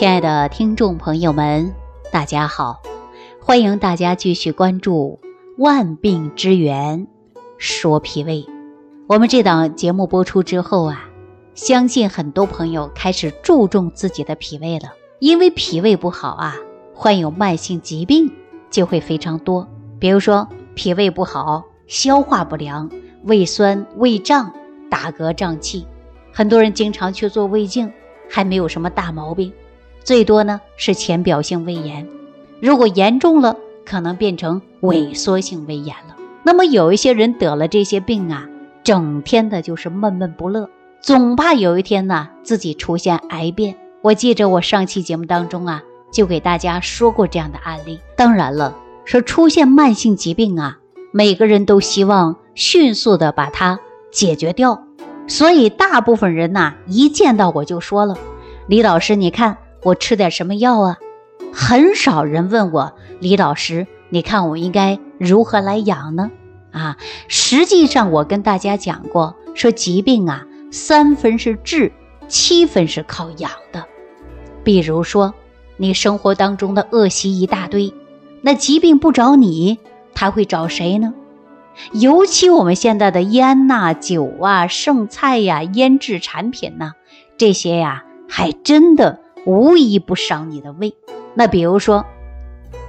亲爱的听众朋友们，大家好！欢迎大家继续关注《万病之源说脾胃》。我们这档节目播出之后啊，相信很多朋友开始注重自己的脾胃了。因为脾胃不好啊，患有慢性疾病就会非常多。比如说脾胃不好，消化不良、胃酸、胃胀、打嗝胀气，很多人经常去做胃镜，还没有什么大毛病。最多呢是浅表性胃炎，如果严重了，可能变成萎缩性胃炎了。那么有一些人得了这些病啊，整天的就是闷闷不乐，总怕有一天呢自己出现癌变。我记着我上期节目当中啊，就给大家说过这样的案例。当然了，说出现慢性疾病啊，每个人都希望迅速的把它解决掉，所以大部分人呐，一见到我就说了，李老师，你看。我吃点什么药啊？很少人问我李老师，你看我应该如何来养呢？啊，实际上我跟大家讲过，说疾病啊，三分是治，七分是靠养的。比如说，你生活当中的恶习一大堆，那疾病不找你，他会找谁呢？尤其我们现在的烟呐、酒啊、剩菜呀、腌制产品呐，这些呀，还真的。无一不伤你的胃。那比如说，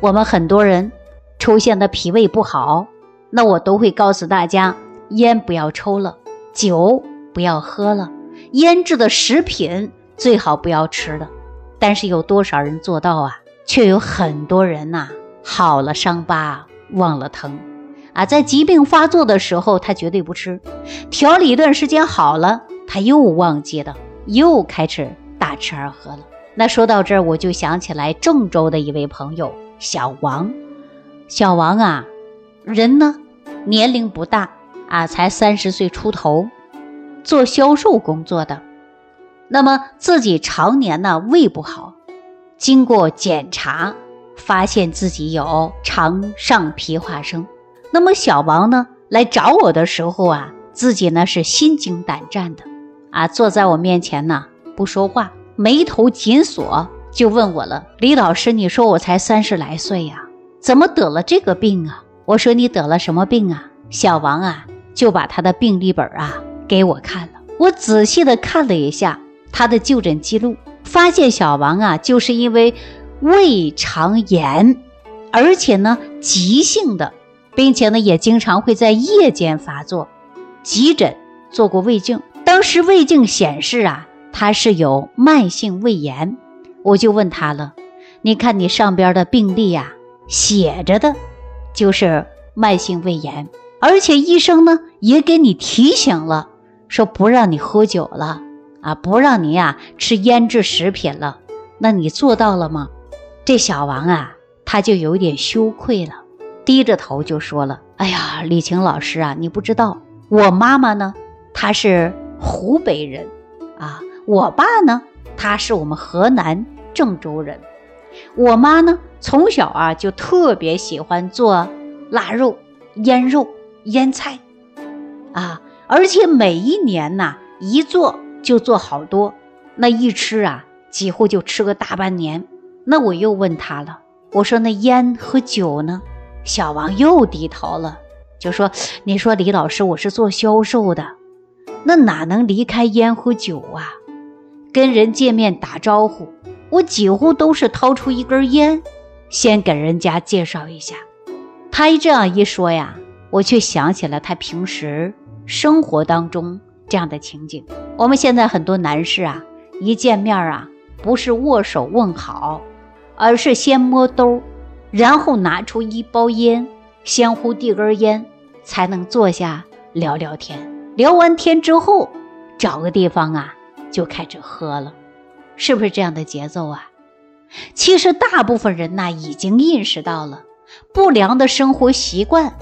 我们很多人出现的脾胃不好，那我都会告诉大家：烟不要抽了，酒不要喝了，腌制的食品最好不要吃了。但是有多少人做到啊？却有很多人呐，好了伤疤忘了疼啊，在疾病发作的时候他绝对不吃，调理一段时间好了，他又忘记了，又开始大吃二喝了。那说到这儿，我就想起来郑州的一位朋友小王。小王啊，人呢年龄不大啊，才三十岁出头，做销售工作的。那么自己常年呢胃不好，经过检查，发现自己有肠上皮化生。那么小王呢来找我的时候啊，自己呢是心惊胆战的啊，坐在我面前呢不说话。眉头紧锁，就问我了：“李老师，你说我才三十来岁呀，怎么得了这个病啊？”我说：“你得了什么病啊？”小王啊，就把他的病历本啊给我看了。我仔细的看了一下他的就诊记录，发现小王啊，就是因为胃肠炎，而且呢急性的，并且呢也经常会在夜间发作。急诊做过胃镜，当时胃镜显示啊。他是有慢性胃炎，我就问他了，你看你上边的病历呀，写着的，就是慢性胃炎，而且医生呢也给你提醒了，说不让你喝酒了啊，不让你呀吃腌制食品了，那你做到了吗？这小王啊，他就有点羞愧了，低着头就说了，哎呀，李晴老师啊，你不知道，我妈妈呢，她是湖北人，啊。我爸呢，他是我们河南郑州人。我妈呢，从小啊就特别喜欢做腊肉、腌肉、腌菜，啊，而且每一年呐，一做就做好多，那一吃啊，几乎就吃个大半年。那我又问他了，我说那烟和酒呢？小王又低头了，就说：“你说李老师，我是做销售的，那哪能离开烟和酒啊？”跟人见面打招呼，我几乎都是掏出一根烟，先给人家介绍一下。他一这样一说呀，我却想起了他平时生活当中这样的情景。我们现在很多男士啊，一见面啊，不是握手问好，而是先摸兜，然后拿出一包烟，相互递根烟，才能坐下聊聊天。聊完天之后，找个地方啊。就开始喝了，是不是这样的节奏啊？其实大部分人呐已经意识到了不良的生活习惯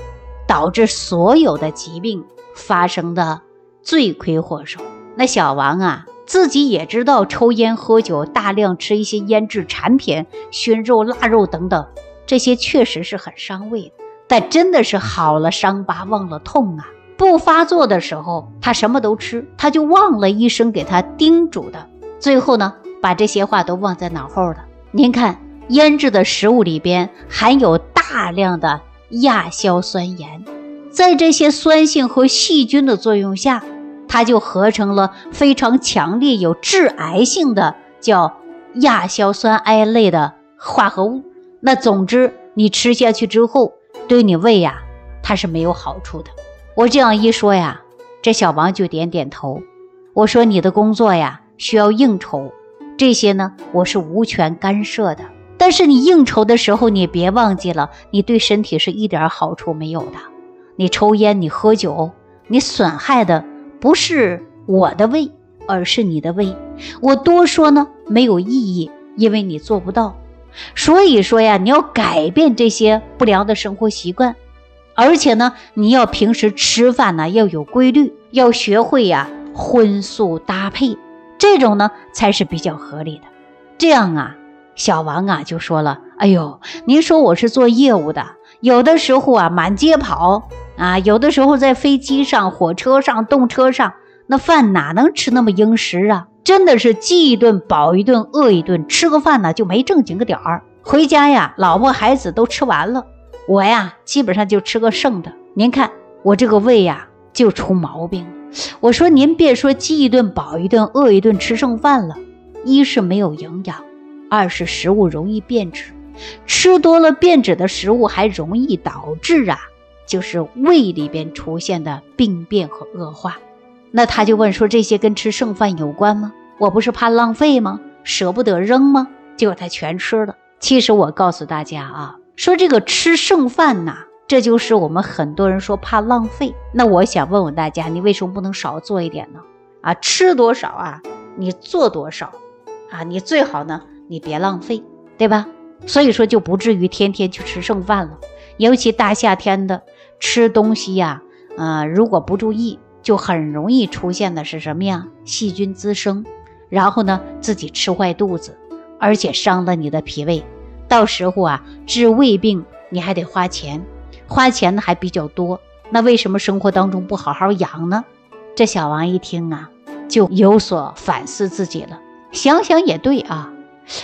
导致所有的疾病发生的罪魁祸首。那小王啊自己也知道抽烟喝酒，大量吃一些腌制产品、熏肉、腊肉等等，这些确实是很伤胃。但真的是好了伤疤忘了痛啊！不发作的时候，他什么都吃，他就忘了医生给他叮嘱的。最后呢，把这些话都忘在脑后了。您看，腌制的食物里边含有大量的亚硝酸盐，在这些酸性和细菌的作用下，它就合成了非常强烈、有致癌性的叫亚硝酸胺类的化合物。那总之，你吃下去之后，对你胃呀，它是没有好处的。我这样一说呀，这小王就点点头。我说你的工作呀，需要应酬。这些呢，我是无权干涉的。但是你应酬的时候，你别忘记了，你对身体是一点好处没有的。你抽烟，你喝酒，你损害的不是我的胃，而是你的胃。我多说呢没有意义，因为你做不到。所以说呀，你要改变这些不良的生活习惯，而且呢，你要平时吃饭呢要有规律，要学会呀荤素搭配。这种呢才是比较合理的，这样啊，小王啊就说了：“哎呦，您说我是做业务的，有的时候啊满街跑啊，有的时候在飞机上、火车上、动车上，那饭哪能吃那么应时啊？真的是饥一顿饱一顿，饿一顿，吃个饭呢就没正经个点儿。回家呀，老婆孩子都吃完了，我呀基本上就吃个剩的。您看我这个胃呀就出毛病了。”我说您别说饥一顿饱一顿，饿一顿吃剩饭了。一是没有营养，二是食物容易变质，吃多了变质的食物还容易导致啊，就是胃里边出现的病变和恶化。那他就问说这些跟吃剩饭有关吗？我不是怕浪费吗？舍不得扔吗？结果他全吃了。其实我告诉大家啊，说这个吃剩饭呐。这就是我们很多人说怕浪费。那我想问问大家，你为什么不能少做一点呢？啊，吃多少啊，你做多少，啊，你最好呢，你别浪费，对吧？所以说就不至于天天去吃剩饭了。尤其大夏天的吃东西呀，啊，如果不注意，就很容易出现的是什么呀？细菌滋生，然后呢，自己吃坏肚子，而且伤了你的脾胃，到时候啊，治胃病你还得花钱。花钱的还比较多，那为什么生活当中不好好养呢？这小王一听啊，就有所反思自己了。想想也对啊，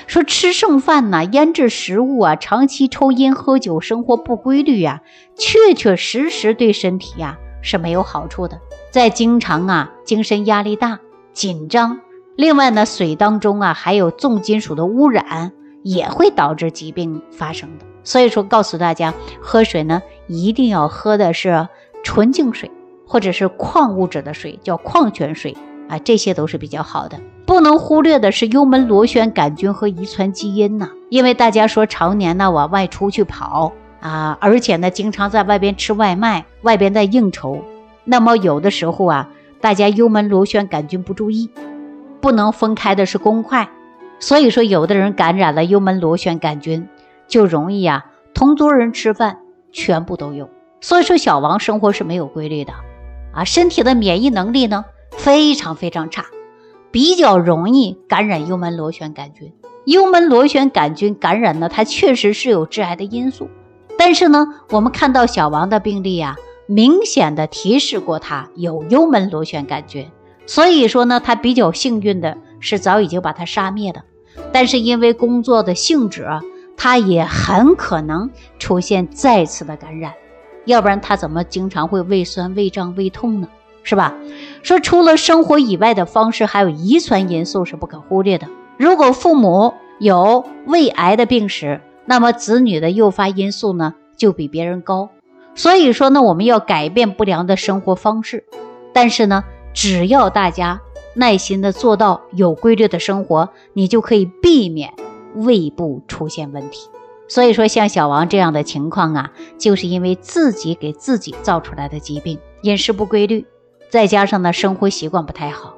说吃剩饭呐，腌制食物啊，长期抽烟喝酒，生活不规律呀，确确实实对身体呀是没有好处的。再经常啊，精神压力大、紧张，另外呢，水当中啊还有重金属的污染，也会导致疾病发生的。所以说，告诉大家，喝水呢，一定要喝的是纯净水，或者是矿物质的水，叫矿泉水啊，这些都是比较好的。不能忽略的是幽门螺旋杆菌和遗传基因呐，因为大家说常年呢往外出去跑啊，而且呢经常在外边吃外卖，外边在应酬，那么有的时候啊，大家幽门螺旋杆菌不注意，不能分开的是公筷，所以说有的人感染了幽门螺旋杆菌。就容易啊，同桌人吃饭全部都有，所以说小王生活是没有规律的，啊，身体的免疫能力呢非常非常差，比较容易感染幽门螺旋杆菌。幽门螺旋杆菌感染呢，它确实是有致癌的因素，但是呢，我们看到小王的病例啊，明显的提示过他有幽门螺旋杆菌，所以说呢，他比较幸运的是早已经把它杀灭的，但是因为工作的性质啊。他也很可能出现再次的感染，要不然他怎么经常会胃酸、胃胀、胃痛呢？是吧？说除了生活以外的方式，还有遗传因素是不可忽略的。如果父母有胃癌的病史，那么子女的诱发因素呢就比别人高。所以说呢，我们要改变不良的生活方式，但是呢，只要大家耐心的做到有规律的生活，你就可以避免。胃部出现问题，所以说像小王这样的情况啊，就是因为自己给自己造出来的疾病，饮食不规律，再加上呢生活习惯不太好。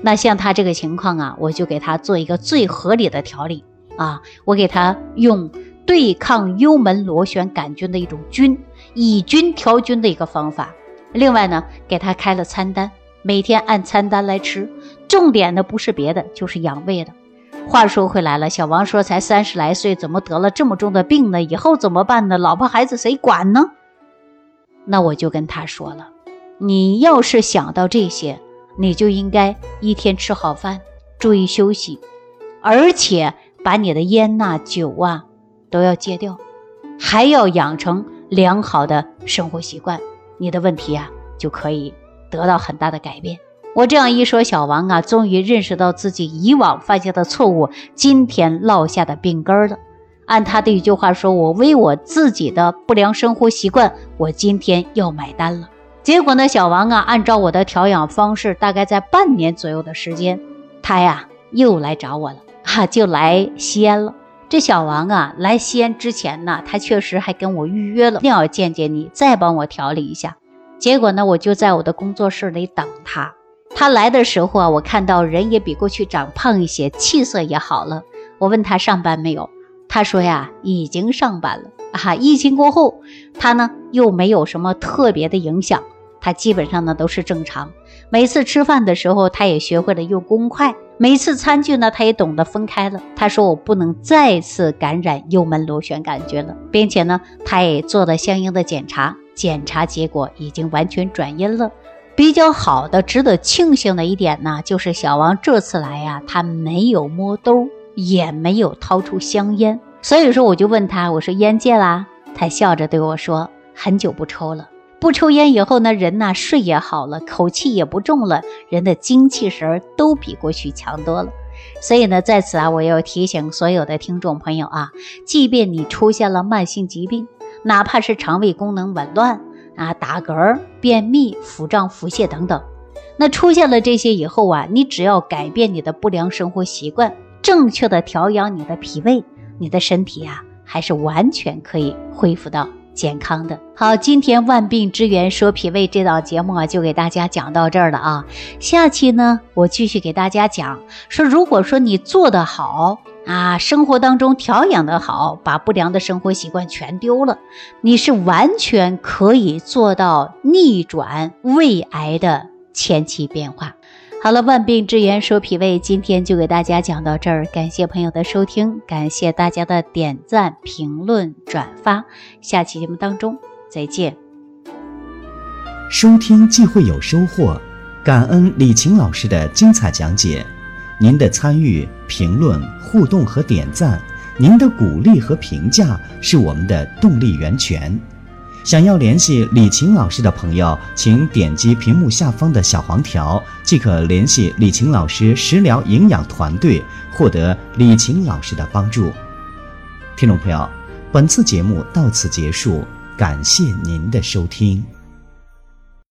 那像他这个情况啊，我就给他做一个最合理的调理啊，我给他用对抗幽门螺旋杆菌的一种菌，以菌调菌的一个方法。另外呢，给他开了餐单，每天按餐单来吃，重点的不是别的，就是养胃的。话说回来了，小王说：“才三十来岁，怎么得了这么重的病呢？以后怎么办呢？老婆孩子谁管呢？”那我就跟他说了：“你要是想到这些，你就应该一天吃好饭，注意休息，而且把你的烟呐、酒啊都要戒掉，还要养成良好的生活习惯，你的问题啊就可以得到很大的改变。我这样一说，小王啊，终于认识到自己以往犯下的错误，今天落下的病根了。按他的一句话说：“我为我自己的不良生活习惯，我今天要买单了。”结果呢，小王啊，按照我的调养方式，大概在半年左右的时间，他呀又来找我了，哈，就来西安了。这小王啊，来西安之前呢，他确实还跟我预约了，一定要见见你，再帮我调理一下。结果呢，我就在我的工作室里等他。他来的时候啊，我看到人也比过去长胖一些，气色也好了。我问他上班没有，他说呀，已经上班了。啊，疫情过后，他呢又没有什么特别的影响。他基本上呢都是正常，每次吃饭的时候，他也学会了用公筷，每次餐具呢，他也懂得分开了。他说我不能再次感染幽门螺旋杆菌了，并且呢，他也做了相应的检查，检查结果已经完全转阴了。比较好的、值得庆幸的一点呢，就是小王这次来呀，他没有摸兜，也没有掏出香烟。所以说，我就问他，我说烟戒啦？他笑着对我说，很久不抽了。不抽烟以后呢，人呐睡也好了，口气也不重了，人的精气神都比过去强多了。所以呢，在此啊，我要提醒所有的听众朋友啊，即便你出现了慢性疾病，哪怕是肠胃功能紊乱啊、打嗝、便秘、腹胀、腹泻等等，那出现了这些以后啊，你只要改变你的不良生活习惯，正确的调养你的脾胃，你的身体啊，还是完全可以恢复到。健康的好，今天万病之源说脾胃这档节目啊，就给大家讲到这儿了啊。下期呢，我继续给大家讲说，如果说你做得好啊，生活当中调养的好，把不良的生活习惯全丢了，你是完全可以做到逆转胃癌的前期变化。好了，万病之源说脾胃，今天就给大家讲到这儿。感谢朋友的收听，感谢大家的点赞、评论、转发。下期节目当中再见。收听既会有收获，感恩李晴老师的精彩讲解。您的参与、评论、互动和点赞，您的鼓励和评价是我们的动力源泉。想要联系李晴老师的朋友，请点击屏幕下方的小黄条，即可联系李晴老师食疗营养团队，获得李晴老师的帮助。听众朋友，本次节目到此结束，感谢您的收听。